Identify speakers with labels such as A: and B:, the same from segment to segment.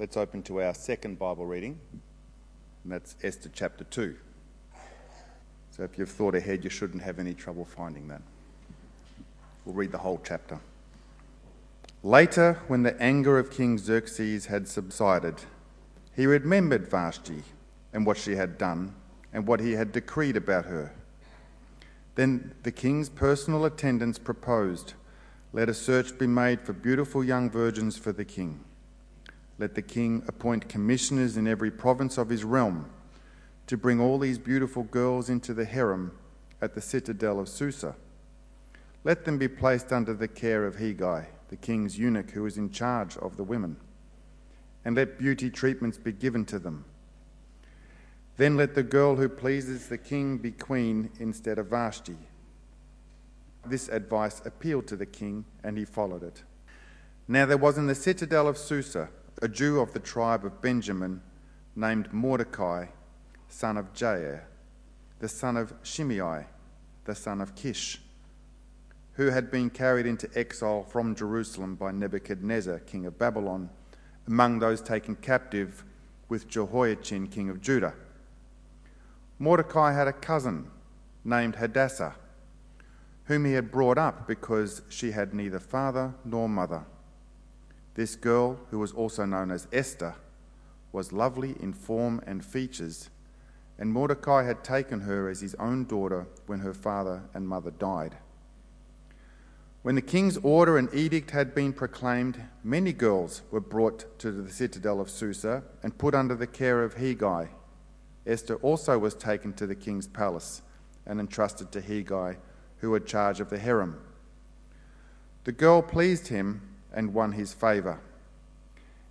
A: let's open to our second Bible reading, and that's Esther chapter 2. So if you've thought ahead, you shouldn't have any trouble finding that. We'll read the whole chapter. Later, when the anger of King Xerxes had subsided, he remembered Vashti and what she had done and what he had decreed about her. Then the king's personal attendants proposed, Let a search be made for beautiful young virgins for the king. Let the king appoint commissioners in every province of his realm to bring all these beautiful girls into the harem at the citadel of Susa. Let them be placed under the care of Hegai, the king's eunuch who is in charge of the women. And let beauty treatments be given to them then let the girl who pleases the king be queen instead of Vashti. This advice appealed to the king, and he followed it. Now there was in the citadel of Susa a Jew of the tribe of Benjamin named Mordecai, son of Jair, the son of Shimei, the son of Kish, who had been carried into exile from Jerusalem by Nebuchadnezzar, king of Babylon, among those taken captive with Jehoiachin, king of Judah. Mordecai had a cousin named Hadassah, whom he had brought up because she had neither father nor mother. This girl, who was also known as Esther, was lovely in form and features, and Mordecai had taken her as his own daughter when her father and mother died. When the king's order and edict had been proclaimed, many girls were brought to the citadel of Susa and put under the care of Hegai Esther also was taken to the king's palace and entrusted to Hegai, who had charge of the harem. The girl pleased him and won his favour.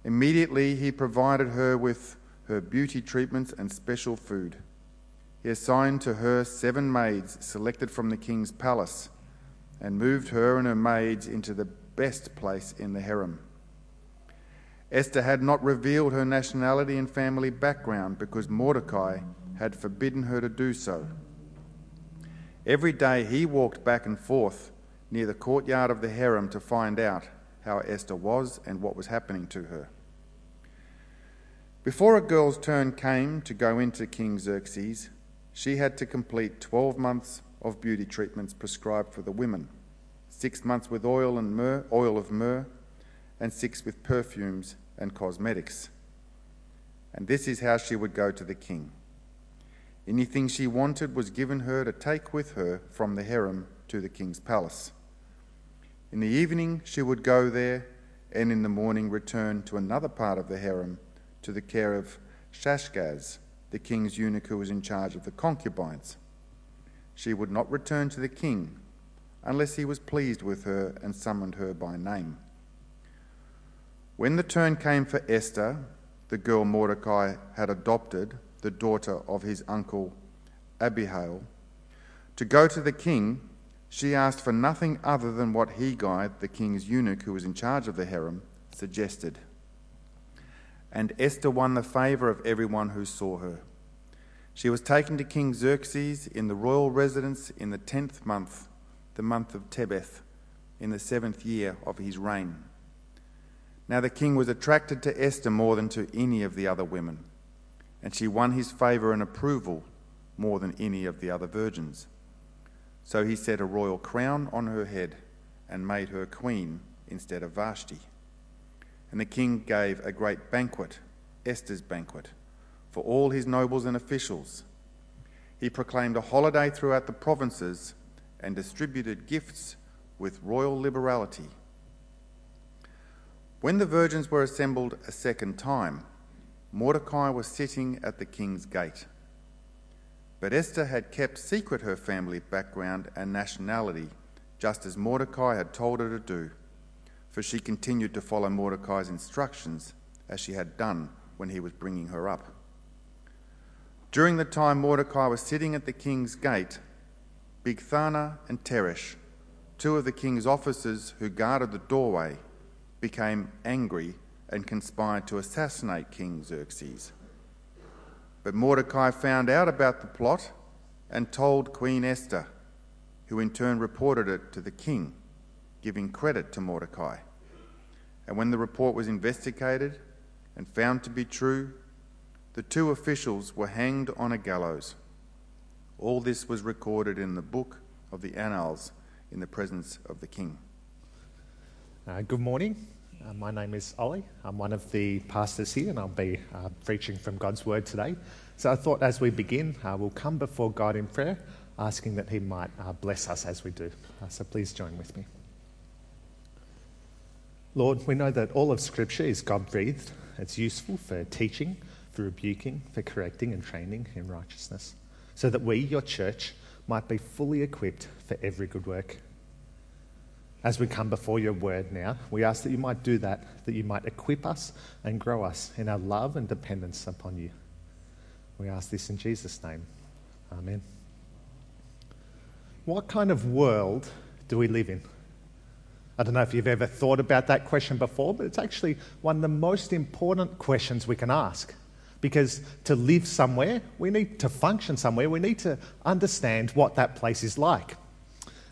A: Immediately he provided her with her beauty treatments and special food. He assigned to her seven maids selected from the king's palace and moved her and her maids into the best place in the harem. Esther had not revealed her nationality and family background because Mordecai had forbidden her to do so. Every day he walked back and forth near the courtyard of the harem to find out how Esther was and what was happening to her. Before a girl's turn came to go into King Xerxes, she had to complete 12 months of beauty treatments prescribed for the women, six months with oil and myrrh, oil of myrrh, and six with perfumes and cosmetics. And this is how she would go to the king. Anything she wanted was given her to take with her from the harem to the king's palace. In the evening, she would go there, and in the morning return to another part of the harem to the care of Shashgaz, the king's eunuch who was in charge of the concubines. She would not return to the king unless he was pleased with her and summoned her by name. When the turn came for Esther, the girl Mordecai had adopted, the daughter of his uncle Abihail, to go to the king, she asked for nothing other than what Hegai, the king's eunuch who was in charge of the harem, suggested. And Esther won the favour of everyone who saw her. She was taken to King Xerxes in the royal residence in the tenth month, the month of Tebeth, in the seventh year of his reign. Now the king was attracted to Esther more than to any of the other women, and she won his favour and approval more than any of the other virgins. So he set a royal crown on her head and made her queen instead of Vashti. And the king gave a great banquet, Esther's banquet, for all his nobles and officials. He proclaimed a holiday throughout the provinces and distributed gifts with royal liberality. When the virgins were assembled a second time, Mordecai was sitting at the king's gate. But Esther had kept secret her family background and nationality, just as Mordecai had told her to do, for she continued to follow Mordecai's instructions as she had done when he was bringing her up. During the time Mordecai was sitting at the king's gate, Bigthana and Teresh, two of the king's officers who guarded the doorway, became angry and conspired to assassinate King Xerxes. But Mordecai found out about the plot and told Queen Esther, who in turn reported it to the king, giving credit to Mordecai. And when the report was investigated and found to be true, the two officials were hanged on a gallows. All this was recorded in the book of the Annals in the presence of the king.
B: Uh, good morning. Uh, my name is Ollie. I'm one of the pastors here, and I'll be uh, preaching from God's Word today. So I thought as we begin, uh, we'll come before God in prayer, asking that He might uh, bless us as we do. Uh, so please join with me. Lord, we know that all of Scripture is God breathed. It's useful for teaching, for rebuking, for correcting, and training in righteousness, so that we, your church, might be fully equipped for every good work. As we come before your word now, we ask that you might do that, that you might equip us and grow us in our love and dependence upon you. We ask this in Jesus' name. Amen. What kind of world do we live in? I don't know if you've ever thought about that question before, but it's actually one of the most important questions we can ask. Because to live somewhere, we need to function somewhere, we need to understand what that place is like.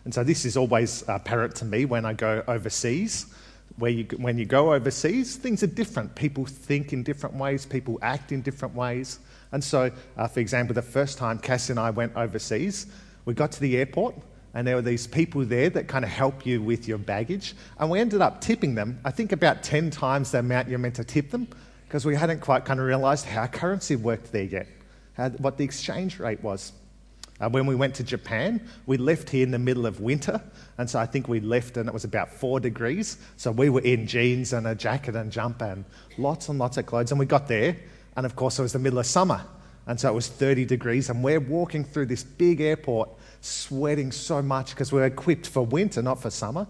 B: And so this is always apparent to me when I go overseas. Where you, when you go overseas, things are different. People think in different ways, people act in different ways. And so, uh, for example, the first time Cassie and I went overseas, we got to the airport and there were these people there that kind of help you with your baggage. And we ended up tipping them, I think about 10 times the amount you're meant to tip them because we hadn't quite kind of realized how currency worked there yet, how, what the exchange rate was. Uh, when we went to Japan, we left here in the middle of winter, and so I think we left and it was about four degrees. So we were in jeans and a jacket and jumper and lots and lots of clothes. And we got there, and of course, it was the middle of summer, and so it was 30 degrees. And we're walking through this big airport, sweating so much because we're equipped for winter, not for summer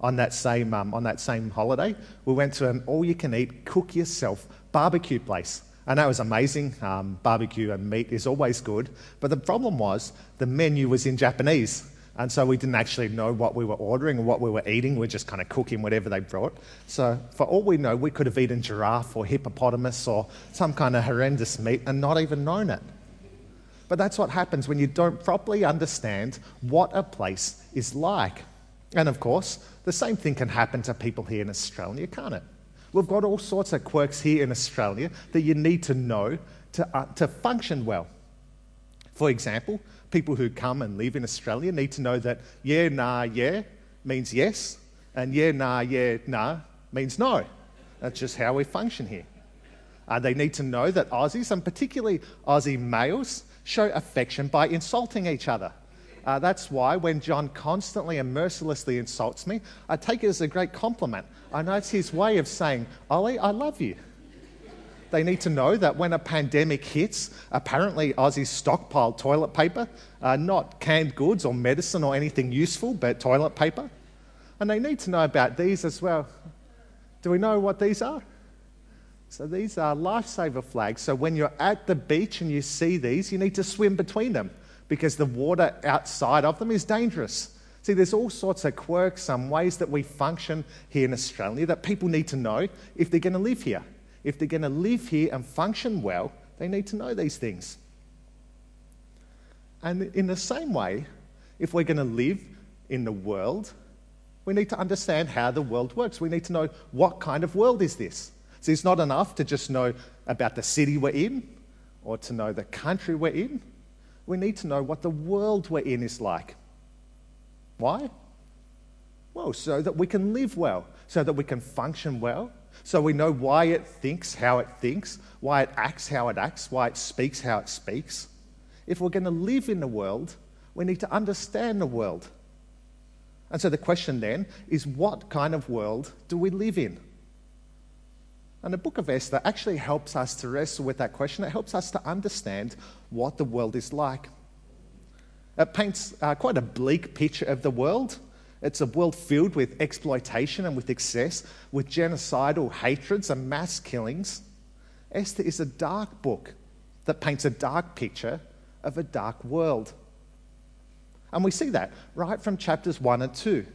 B: on that same, um, on that same holiday, we went to an all you can eat, cook yourself barbecue place. And that was amazing. Um, barbecue and meat is always good. But the problem was the menu was in Japanese. And so we didn't actually know what we were ordering or what we were eating. We are just kind of cooking whatever they brought. So, for all we know, we could have eaten giraffe or hippopotamus or some kind of horrendous meat and not even known it. But that's what happens when you don't properly understand what a place is like. And of course, the same thing can happen to people here in Australia, can't it? We've got all sorts of quirks here in Australia that you need to know to, uh, to function well. For example, people who come and live in Australia need to know that yeah, nah, yeah means yes, and yeah, nah, yeah, nah means no. That's just how we function here. Uh, they need to know that Aussies, and particularly Aussie males, show affection by insulting each other. Uh, that's why when John constantly and mercilessly insults me, I take it as a great compliment. I know it's his way of saying, Ollie, I love you. They need to know that when a pandemic hits, apparently Aussies stockpile toilet paper, uh, not canned goods or medicine or anything useful, but toilet paper. And they need to know about these as well. Do we know what these are? So these are lifesaver flags. So when you're at the beach and you see these, you need to swim between them because the water outside of them is dangerous. See, there's all sorts of quirks, some ways that we function here in Australia that people need to know if they're going to live here. If they're going to live here and function well, they need to know these things. And in the same way, if we're going to live in the world, we need to understand how the world works. We need to know what kind of world is this. See, it's not enough to just know about the city we're in or to know the country we're in we need to know what the world we're in is like. Why? Well, so that we can live well, so that we can function well, so we know why it thinks how it thinks, why it acts how it acts, why it speaks how it speaks. If we're going to live in the world, we need to understand the world. And so the question then is what kind of world do we live in? And the book of Esther actually helps us to wrestle with that question. It helps us to understand what the world is like. It paints uh, quite a bleak picture of the world. It's a world filled with exploitation and with excess, with genocidal hatreds and mass killings. Esther is a dark book that paints a dark picture of a dark world. And we see that right from chapters 1 and 2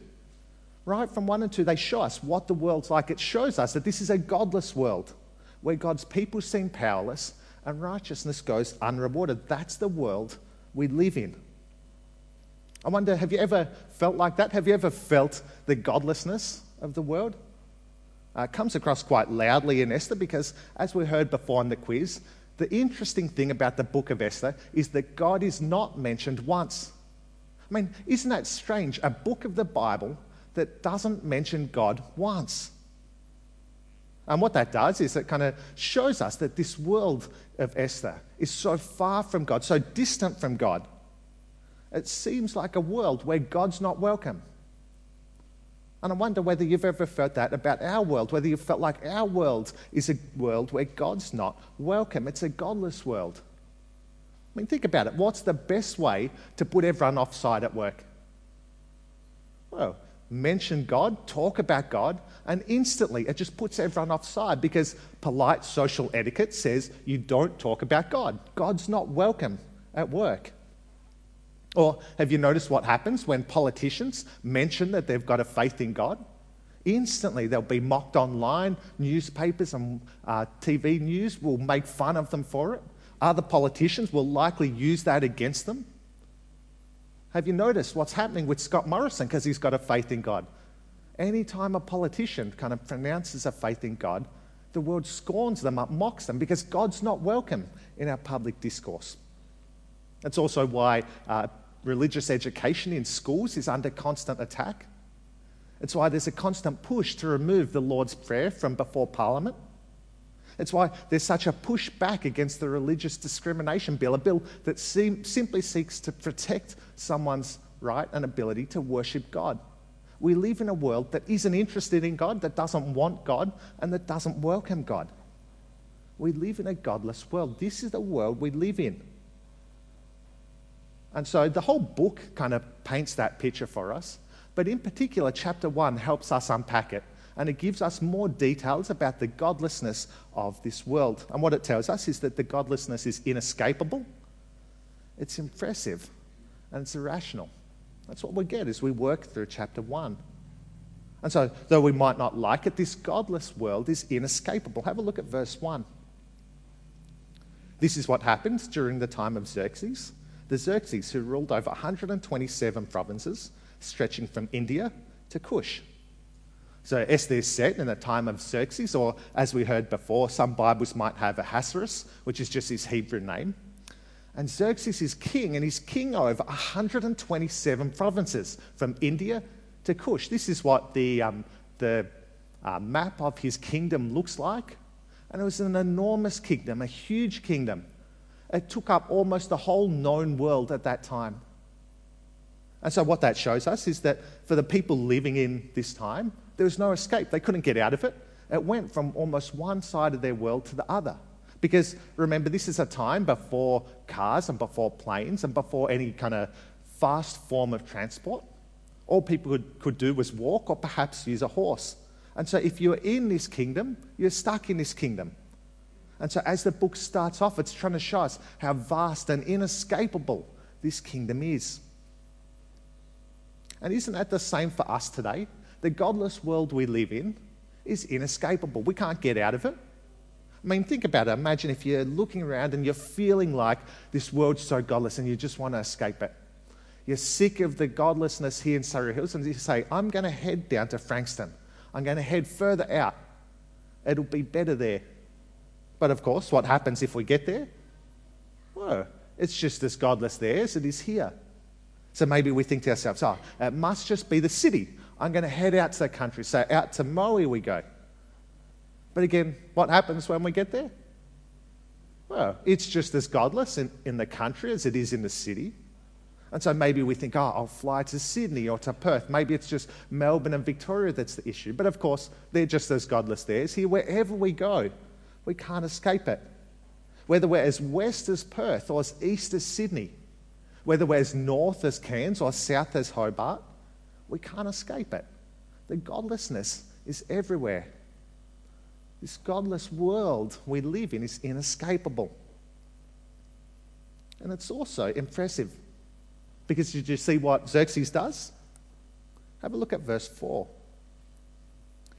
B: right from 1 and 2, they show us what the world's like. It shows us that this is a godless world where God's people seem powerless and righteousness goes unrewarded. That's the world we live in. I wonder, have you ever felt like that? Have you ever felt the godlessness of the world? uh, comes across quite loudly in Esther because, as we heard before in the quiz, the interesting thing about the book of Esther is that God is not mentioned once. I mean, isn't that strange? A book of the Bible that doesn't mention God once. And what that does is it kind of shows us that this world of Esther is so far from God, so distant from God. It seems like a world where God's not welcome. And I wonder whether you've ever felt that about our world, whether you've felt like our world is a world where God's not welcome. It's a godless world. I mean, think about it. What's the best way to put everyone offside at work? Well, mention God, talk about God, and instantly it just puts everyone offside because polite social etiquette says you don't talk about God. God's not welcome at work. Or have you noticed what happens when politicians mention that they've got a faith in God? Instantly, they'll be mocked online. Newspapers and uh, TV news will make fun of them for it. Other politicians will likely use that against them. Have you noticed what's happening with Scott Morrison because he's got a faith in God? Anytime a politician kind of pronounces a faith in God, the world scorns them up, mocks them because God's not welcome in our public discourse. That's also why uh, religious education in schools is under constant attack. It's why there's a constant push to remove the Lord's Prayer from before Parliament. It's why there's such a push back against the Religious Discrimination Bill, a bill that seem, simply seeks to protect someone's right and ability to worship God. We live in a world that isn't interested in God, that doesn't want God, and that doesn't welcome God. We live in a godless world. This is the world we live in. And so the whole book kind of paints that picture for us. But in particular, chapter one helps us unpack it and it gives us more details about the godlessness of this world. And what it tells us is that the godlessness is inescapable, it's impressive, and it's irrational. That's what we get as we work through chapter 1. And so, though we might not like it, this godless world is inescapable. Have a look at verse 1. This is what happens during the time of Xerxes. The Xerxes, who ruled over 127 provinces, stretching from India to Cush. So Esther is set in the time of Xerxes, or as we heard before, some Bibles might have Ahasuerus, which is just his Hebrew name. And Xerxes is king, and he's king over 127 provinces from India to Kush. This is what the, um, the uh, map of his kingdom looks like. And it was an enormous kingdom, a huge kingdom. It took up almost the whole known world at that time. And so, what that shows us is that for the people living in this time, there was no escape. They couldn't get out of it. It went from almost one side of their world to the other. Because remember, this is a time before cars and before planes and before any kind of fast form of transport. All people could, could do was walk or perhaps use a horse. And so, if you're in this kingdom, you're stuck in this kingdom. And so, as the book starts off, it's trying to show us how vast and inescapable this kingdom is. And isn't that the same for us today? the godless world we live in is inescapable. We can't get out of it. I mean, think about it. Imagine if you're looking around and you're feeling like this world's so godless and you just want to escape it. You're sick of the godlessness here in Surrey Hills and you say, I'm going to head down to Frankston. I'm going to head further out. It'll be better there. But of course, what happens if we get there? Well, it's just as godless there as it is here. So maybe we think to ourselves, oh, it must just be the city. I'm going to head out to the country. So out to Maui we go. But again, what happens when we get there? Well, it's just as godless in, in the country as it is in the city. And so maybe we think, oh, I'll fly to Sydney or to Perth. Maybe it's just Melbourne and Victoria that's the issue. But of course, they're just as godless there as here. Wherever we go, we can't escape it. Whether we're as west as Perth or as east as Sydney, whether we're as north as Cairns or south as Hobart, we can't escape it. The godlessness is everywhere. This godless world we live in is inescapable. And it's also impressive because did you see what Xerxes does? Have a look at verse 4.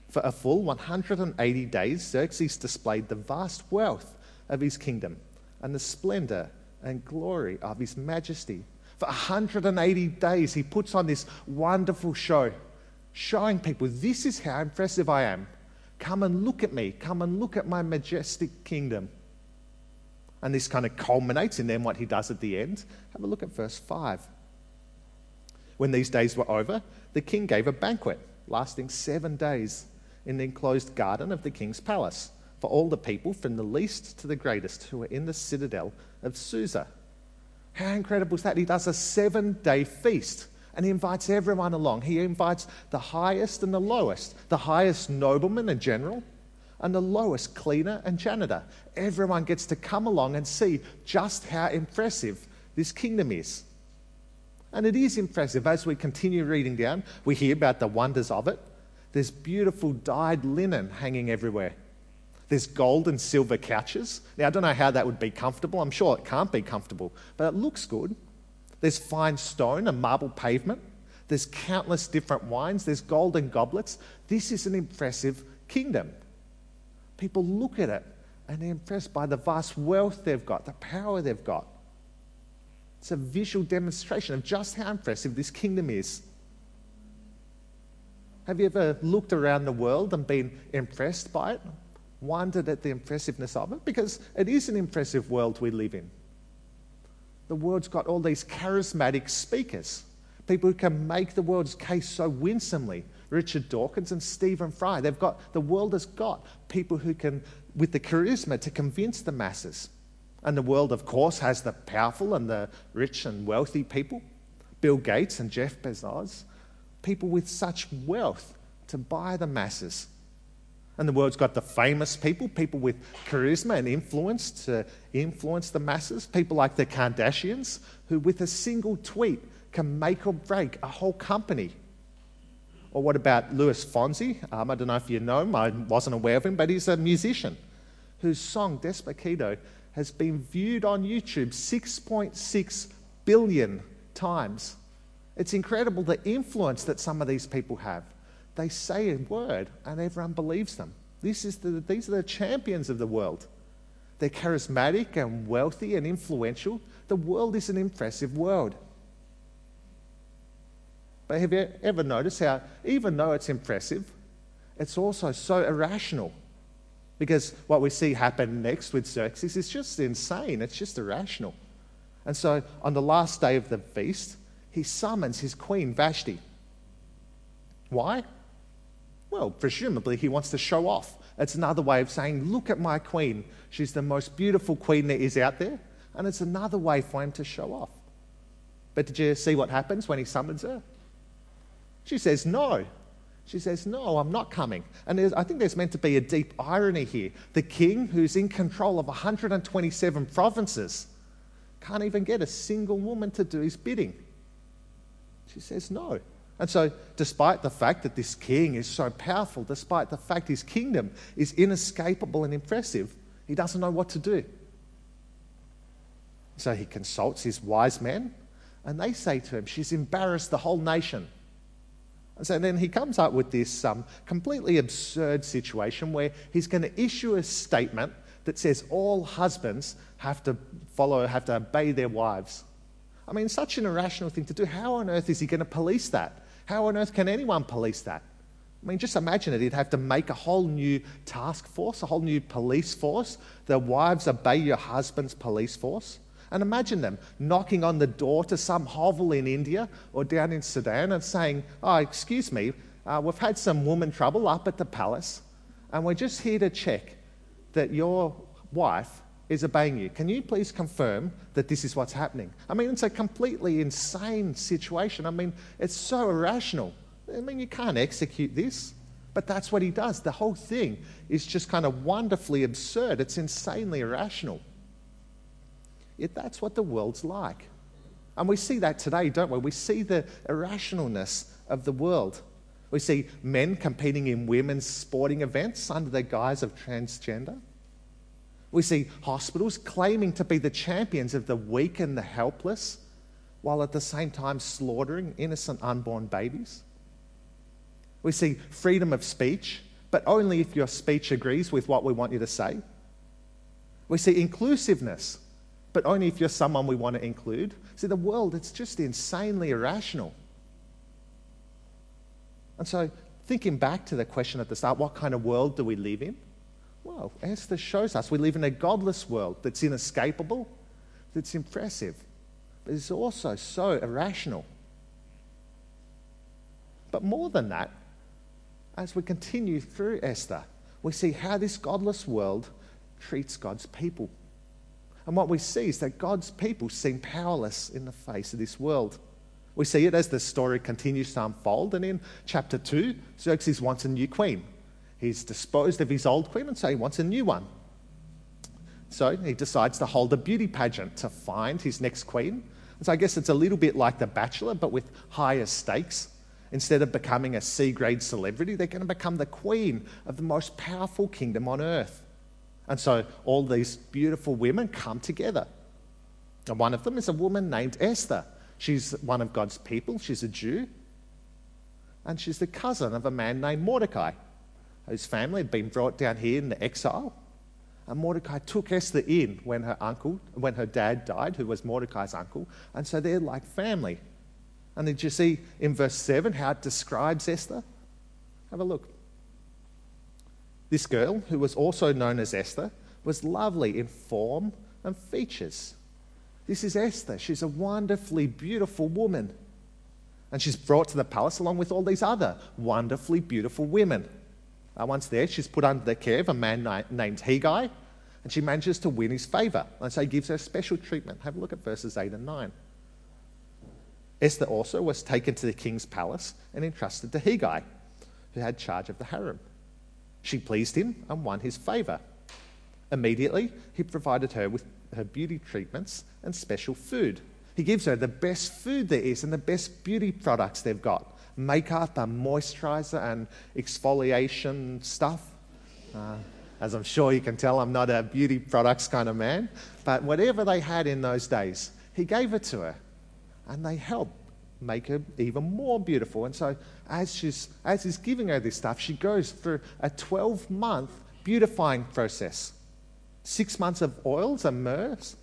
B: For a full 180 days, Xerxes displayed the vast wealth of his kingdom and the splendor and glory of his majesty for 180 days, he puts on this wonderful show, showing people this is how impressive I am. Come and look at me. Come and look at my majestic kingdom. And this kind of culminates in then what he does at the end. Have a look at verse 5. When these days were over, the king gave a banquet lasting seven days in the enclosed garden of the king's palace for all the people, from the least to the greatest, who were in the citadel of Susa. How incredible is that? He does a seven day feast and he invites everyone along. He invites the highest and the lowest, the highest nobleman and general, and the lowest cleaner and janitor. Everyone gets to come along and see just how impressive this kingdom is. And it is impressive. As we continue reading down, we hear about the wonders of it. There's beautiful dyed linen hanging everywhere. There's gold and silver couches. Now, I don't know how that would be comfortable. I'm sure it can't be comfortable, but it looks good. There's fine stone and marble pavement. There's countless different wines. There's golden goblets. This is an impressive kingdom. People look at it and they're impressed by the vast wealth they've got, the power they've got. It's a visual demonstration of just how impressive this kingdom is. Have you ever looked around the world and been impressed by it? Wondered at the impressiveness of it? Because it is an impressive world we live in the world's got all these charismatic speakers, people who can make the world's case so winsomely. Richard Dawkins and Stephen Fry. They've got, the world has got people who can, with the charisma, to convince the masses. And the world, of course, has the powerful and the rich and wealthy people Bill Gates and Jeff Bezos, people with such wealth to buy the masses. And the world's got the famous people, people with charisma and influence to influence the masses, people like the Kardashians, who with a single tweet can make or break a whole company. Or what about Luis Fonsi? Um, I don't know if you know him, I wasn't aware of him, but he's a musician whose song Despacito has been viewed on YouTube 6.6 billion times. It's incredible the influence that some of these people have they say a word and everyone believes them. This is the, these are the champions of the world. They're charismatic and wealthy and influential. The world is an impressive world. But have you ever noticed how, even though it's impressive, it's also so irrational? Because what we see happen next with Xerxes is just insane, it's just irrational. And so on the last day of the feast, he summons his queen Vashti. Why? Well, presumably he wants to show off. It's another way of saying, Look at my queen. She's the most beautiful queen there is out there. And it's another way for him to show off. But did you see what happens when he summons her? She says, No. She says, No, I'm not coming. And I think there's meant to be a deep irony here. The king, who's in control of 127 provinces, can't even get a single woman to do his bidding. She says, No. And so, despite the fact that this king is so powerful, despite the fact his kingdom is inescapable and impressive, he doesn't know what to do. So he consults his wise men, and they say to him, She's embarrassed the whole nation. And so then he comes up with this um, completely absurd situation where he's going to issue a statement that says all husbands have to follow, have to obey their wives. I mean, such an irrational thing to do. How on earth is he going to police that? How on earth can anyone police that? I mean, just imagine it. He'd have to make a whole new task force, a whole new police force. The wives obey your husband's police force. And imagine them knocking on the door to some hovel in India or down in Sudan and saying, Oh, excuse me, uh, we've had some woman trouble up at the palace, and we're just here to check that your wife is obeying you. Can you please confirm that this is what's happening? I mean, it's a completely insane situation. I mean, it's so irrational. I mean, you can't execute this, but that's what he does. The whole thing is just kind of wonderfully absurd. It's insanely irrational. Yet that's what the world's like. And we see that today, don't we? We see the irrationalness of the world. We see men competing in women's sporting events under the guise of transgender. We see hospitals claiming to be the champions of the weak and the helpless, while at the same time slaughtering innocent unborn babies. We see freedom of speech, but only if your speech agrees with what we want you to say. We see inclusiveness, but only if you're someone we want to include. See, the world, it's just insanely irrational. And so thinking back to the question at the start what kind of world do we live in? Well, Esther shows us we live in a godless world that's inescapable, that's impressive, but it's also so irrational. But more than that, as we continue through Esther, we see how this godless world treats God's people. And what we see is that God's people seem powerless in the face of this world. We see it as the story continues to unfold. And in chapter 2, Xerxes wants a new queen. He's disposed of his old queen, and so he wants a new one. So he decides to hold a beauty pageant to find his next queen. And so I guess it's a little bit like The Bachelor, but with higher stakes. Instead of becoming a C grade celebrity, they're going to become the queen of the most powerful kingdom on earth. And so all these beautiful women come together. And one of them is a woman named Esther. She's one of God's people, she's a Jew. And she's the cousin of a man named Mordecai, whose family had been brought down here in the exile. And Mordecai took Esther in when her uncle, when her dad died, who was Mordecai's uncle. And so they're like family. And did you see in verse 7 how it describes Esther? Have a look. This girl, who was also known as Esther, was lovely in form and features. This is Esther. She's a wonderfully beautiful woman. And she's brought to the palace along with all these other wonderfully beautiful women. Uh, once there, she's put under the care of a man named Hegai, and she manages to win his favor. And so he gives her special treatment. Have a look at verses 8 and 9. Esther also was taken to the king's palace and entrusted to Hegai, who had charge of the harem. She pleased him and won his favor. Immediately, he provided her with her beauty treatments and special food. He gives her the best food there is and the best beauty products they've got makeup and moisturizer and exfoliation stuff. Uh, as I'm sure you can tell, I'm not a beauty products kind of man. But whatever they had in those days, he gave it to her and they help make her even more beautiful. And so, as, she's, as he's giving her this stuff, she goes through a 12 month beautifying process six months of oils and myrrhs,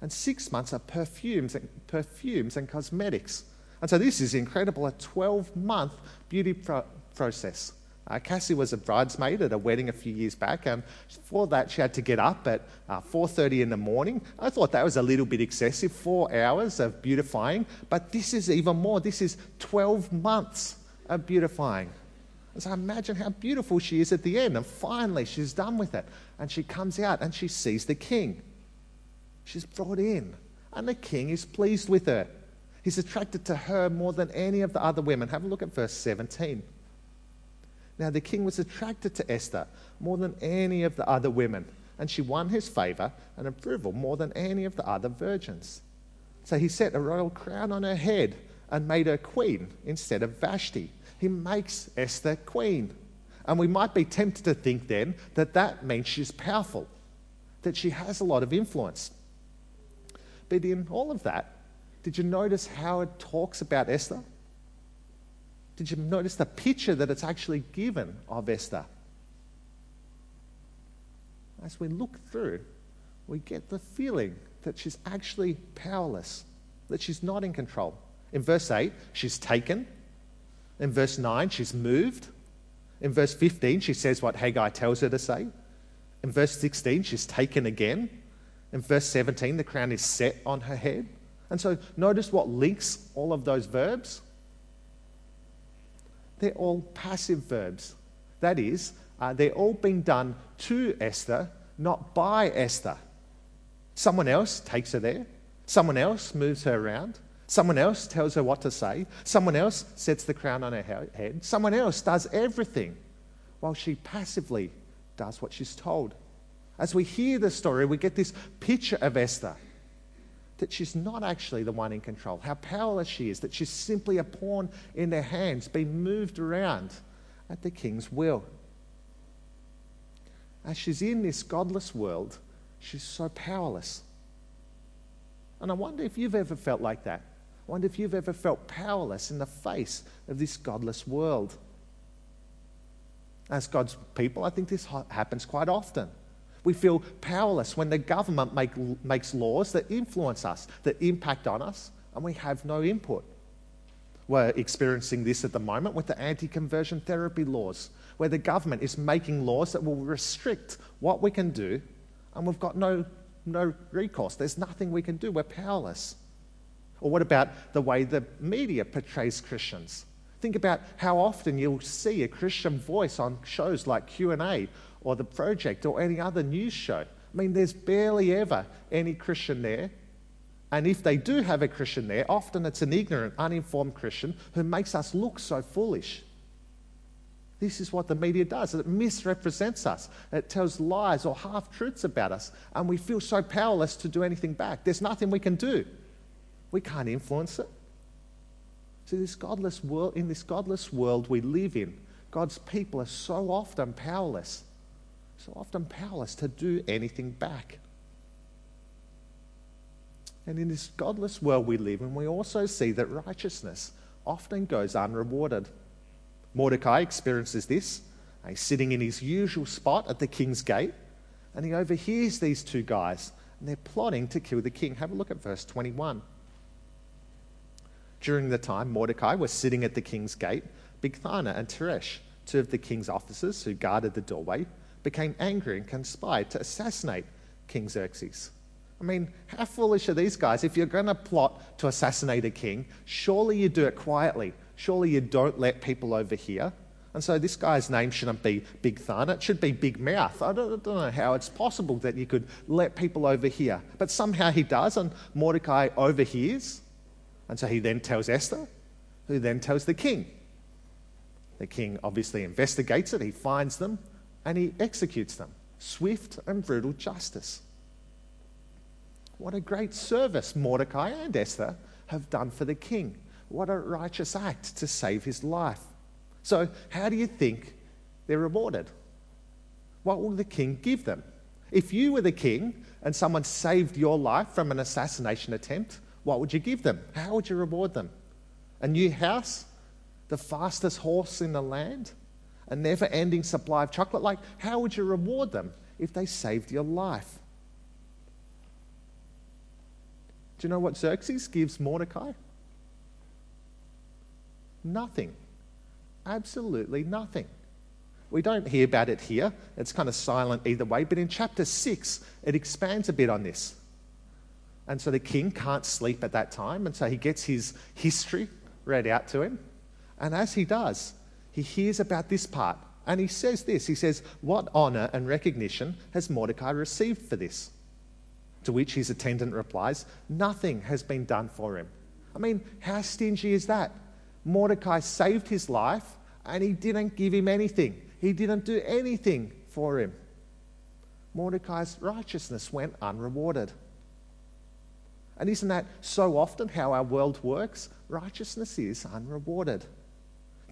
B: and six months of perfumes and, perfumes and cosmetics. And so, this is incredible a 12 month beauty pro- process. Uh, Cassie was a bridesmaid at a wedding a few years back, and for that she had to get up at uh, 4:30 in the morning. I thought that was a little bit excessive, four hours of beautifying, but this is even more. This is 12 months of beautifying. And so imagine how beautiful she is at the end, and finally she's done with it, and she comes out and she sees the king. She's brought in, and the king is pleased with her. He's attracted to her more than any of the other women. Have a look at verse 17. Now, the king was attracted to Esther more than any of the other women, and she won his favor and approval more than any of the other virgins. So he set a royal crown on her head and made her queen instead of Vashti. He makes Esther queen. And we might be tempted to think then that that means she's powerful, that she has a lot of influence. But in all of that, did you notice how it talks about Esther? Did you notice the picture that it's actually given of Esther? As we look through, we get the feeling that she's actually powerless, that she's not in control. In verse 8, she's taken. In verse 9, she's moved. In verse 15, she says what Hegai tells her to say. In verse 16, she's taken again. In verse 17, the crown is set on her head. And so notice what links all of those verbs they're all passive verbs. That is, uh, they're all being done to Esther, not by Esther. Someone else takes her there, someone else moves her around, someone else tells her what to say, someone else sets the crown on her head, someone else does everything while she passively does what she's told. As we hear the story, we get this picture of Esther that she's not actually the one in control, how powerless she is, that she's simply a pawn in their hands, being moved around at the king's will. As she's in this godless world, she's so powerless. And I wonder if you've ever felt like that. I wonder if you've ever felt powerless in the face of this godless world. As God's people, I think this happens quite often. We feel powerless when the government make, makes laws that influence us, that impact on us, and we have no input. We're experiencing this at the moment with the anti conversion therapy laws, where the government is making laws that will restrict what we can do, and we've got no, no recourse. There's nothing we can do. We're powerless. Or what about the way the media portrays Christians? Think about how often you'll see a Christian voice on shows like Q&A or The Project or any other news show. I mean, there's barely ever any Christian there. And if they do have a Christian there, often it's an ignorant, uninformed Christian who makes us look so foolish. This is what the media does. It misrepresents us. It tells lies or half truths about us. And we feel so powerless to do anything back. There's nothing we can do. We can't influence it. See, this godless world, in this godless world we live in, God's people are so often powerless, so often powerless to do anything back. And in this godless world we live in, we also see that righteousness often goes unrewarded. Mordecai experiences this. He's sitting in his usual spot at the king's gate, and he overhears these two guys, and they're plotting to kill the king. Have a look at verse 21. During the time Mordecai was sitting at the king's gate, Bigthana and Teresh, two of the king's officers who guarded the doorway, became angry and conspired to assassinate King Xerxes. I mean, how foolish are these guys? If you're going to plot to assassinate a king, surely you do it quietly. Surely you don't let people overhear. And so this guy's name shouldn't be Big Thun, it should be Big Mouth. I don't, I don't, know how it's possible that you could let people overhear. But somehow he does, and Mordecai overhears. And so he then tells Esther, who then tells the king. The king obviously investigates it, he finds them, and he executes them. Swift and brutal justice. What a great service Mordecai and Esther have done for the king. What a righteous act to save his life. So, how do you think they're rewarded? What will the king give them? If you were the king and someone saved your life from an assassination attempt, what would you give them? How would you reward them? A new house? The fastest horse in the land? A never ending supply of chocolate? Like, how would you reward them if they saved your life? Do you know what Xerxes gives Mordecai? Nothing. Absolutely nothing. We don't hear about it here. It's kind of silent either way. But in chapter 6, it expands a bit on this. And so the king can't sleep at that time. And so he gets his history read out to him. And as he does, he hears about this part. And he says this He says, What honor and recognition has Mordecai received for this? To which his attendant replies, Nothing has been done for him. I mean, how stingy is that? Mordecai saved his life and he didn't give him anything. He didn't do anything for him. Mordecai's righteousness went unrewarded. And isn't that so often how our world works? Righteousness is unrewarded.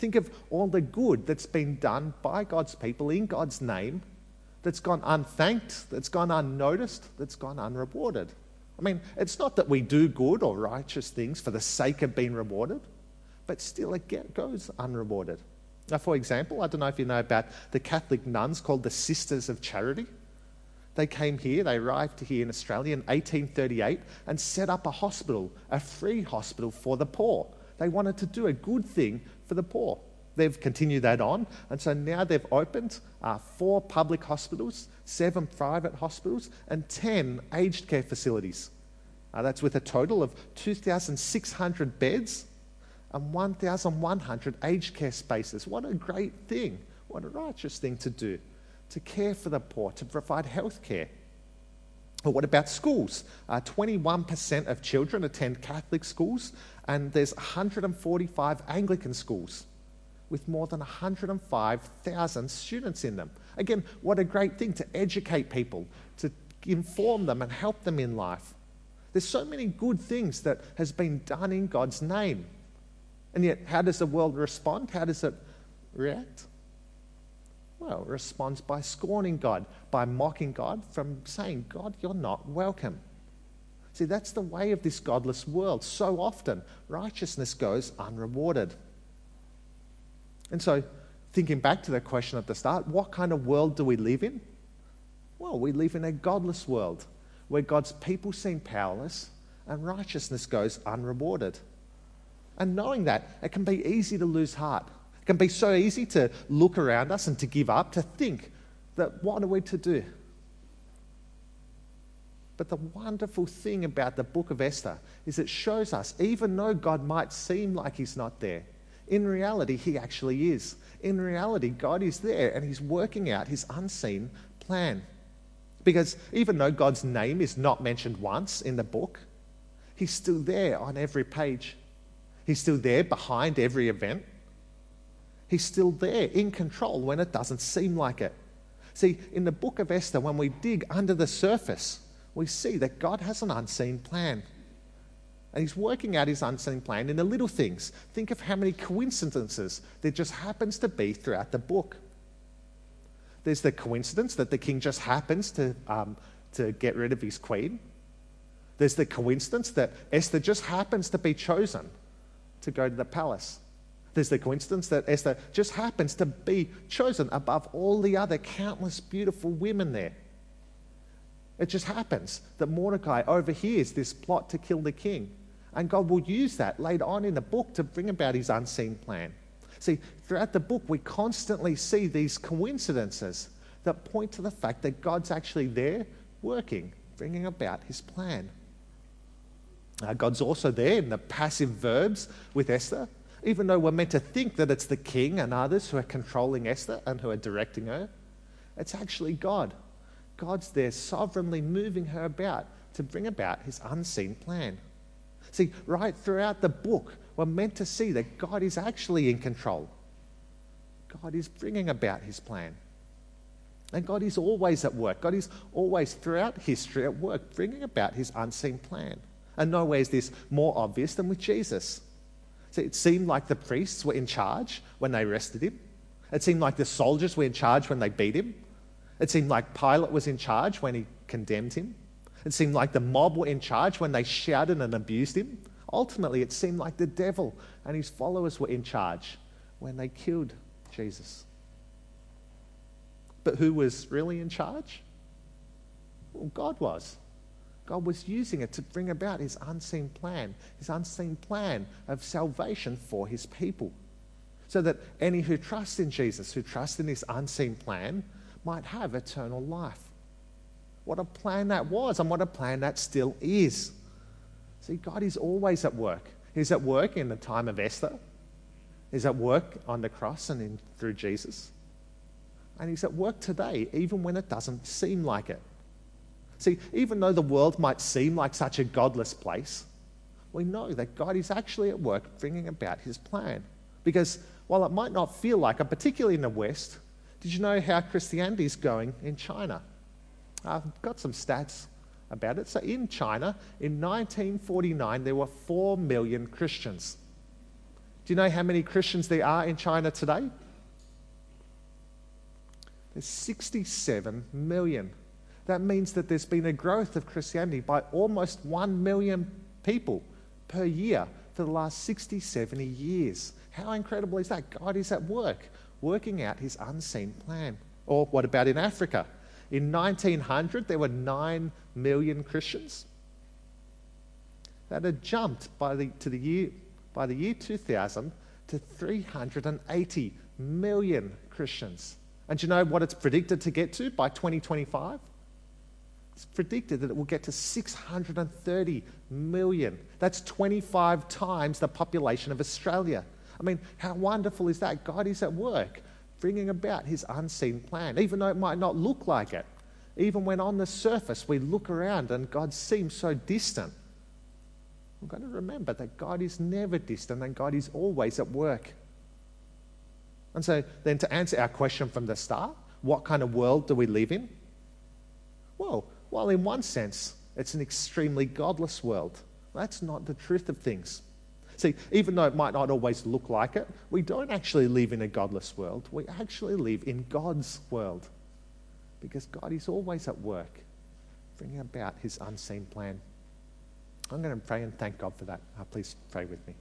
B: Think of all the good that's been done by God's people in God's name that's gone unthanked, that's gone unnoticed, that's gone unrewarded. I mean, it's not that we do good or righteous things for the sake of being rewarded but still it goes unrewarded. Now, for example, I don't know if you know about the Catholic nuns called the Sisters of Charity. They came here, they arrived here in Australia in 1838 and set up a hospital, a free hospital for the poor. They wanted to do a good thing for the poor. They've continued that on, and so now they've opened uh, four public hospitals, seven private hospitals, and 10 aged care facilities. Uh, that's with a total of 2,600 beds and 1,100 aged care spaces. What a great thing. What a righteous thing to do. To care for the poor, to provide health care. But what about schools? Uh, 21% of children attend Catholic schools, and there's 145 Anglican schools with more than 105,000 students in them. Again, what a great thing to educate people, to inform them and help them in life. There's so many good things that has been done in God's name. And yet, how does the world respond? How does it react? Well, responds by scorning God, by mocking God, from saying, God, you're not welcome. See, that's the way of this godless world. So often, righteousness goes unrewarded. And so, thinking back to the question at the start, what kind of world do we live in? Well, we live in a godless world where God's people seem powerless and righteousness goes unrewarded. And knowing that, it can be easy to lose heart. Can be so easy to look around us and to give up, to think that what are we to do? But the wonderful thing about the book of Esther is it shows us, even though God might seem like he's not there, in reality, he actually is. In reality, God is there and he's working out his unseen plan. Because even though God's name is not mentioned once in the book, he's still there on every page. He's still there behind every event. He's still there in control when it doesn't seem like it. See, in the book of Esther, when we dig under the surface, we see that God has an unseen plan. And he's working out his unseen plan in the little things. Think of how many coincidences there just happens to be throughout the book. There's the coincidence that the king just happens to, um, to get rid of his queen. There's the coincidence that Esther just happens to be chosen to go to the palace. There's the coincidence that Esther just happens to be chosen above all the other countless beautiful women there. It just happens that Mordecai overhears this plot to kill the king. And God will use that later on in the book to bring about his unseen plan. See, throughout the book, we constantly see these coincidences that point to the fact that God's actually there working, bringing about his plan. Uh, God's also there in the passive verbs with Esther, even though we're meant to think that it's the king and others who are controlling Esther and who are directing her. It's actually God God's there sovereignly moving her about to bring about his unseen plan. See, right throughout the book, we're meant to see that God is actually in control. God is bringing about his plan. And God is always at work. God is always, throughout history, at work, bringing about his unseen plan. And nowhere is this more obvious than with Jesus. See, it seemed like the priests were in charge when they arrested him. It seemed like the soldiers were in charge when they beat him. It seemed like Pilate was in charge when he condemned him. It seemed like the mob were in charge when they shouted and abused him. Ultimately, it seemed like the devil and his followers were in charge when they killed Jesus. But who was really in charge? Well, God was. God was using it to bring about his unseen plan, his unseen plan of salvation for his people. So that any who trust in Jesus, who trust in his unseen plan, might have eternal life. What a plan that was, and what a plan that still is. See, God is always at work. He's at work in the time of Esther. He's at work on the cross and in, through Jesus. And he's at work today, even when it doesn't seem like it. See, even though the world might seem like such a godless place, we know that God is actually at work bringing about his plan. Because while it might not feel like it, particularly in the West, did you know how Christianity is going in China? I've got some stats about it. So, in China, in 1949, there were 4 million Christians. Do you know how many Christians there are in China today? There's 67 million. That means that there's been a growth of Christianity by almost 1 million people per year for the last 60, 70 years. How incredible is that? God is at work working out his unseen plan. Or what about in Africa? In 1900, there were 9 million Christians. That had jumped by the, to the year, by the year 2000 to 380 million Christians. And you know what it's predicted to get to by 2025? It's predicted that it will get to 630 million. That's 25 times the population of Australia. I mean, how wonderful is that? God is at work bringing about his unseen plan, even though it might not look like it. Even when on the surface we look around and God seems so distant, we've got to remember that God is never distant and God is always at work. And so, then to answer our question from the start, what kind of world do we live in? Well, while in one sense, it's an extremely godless world. That's not the truth of things. See, even though it might not always look like it, we don't actually live in a godless world. We actually live in God's world because God is always at work bringing about his unseen plan. I'm going to pray and thank God for that. Uh, please pray with me.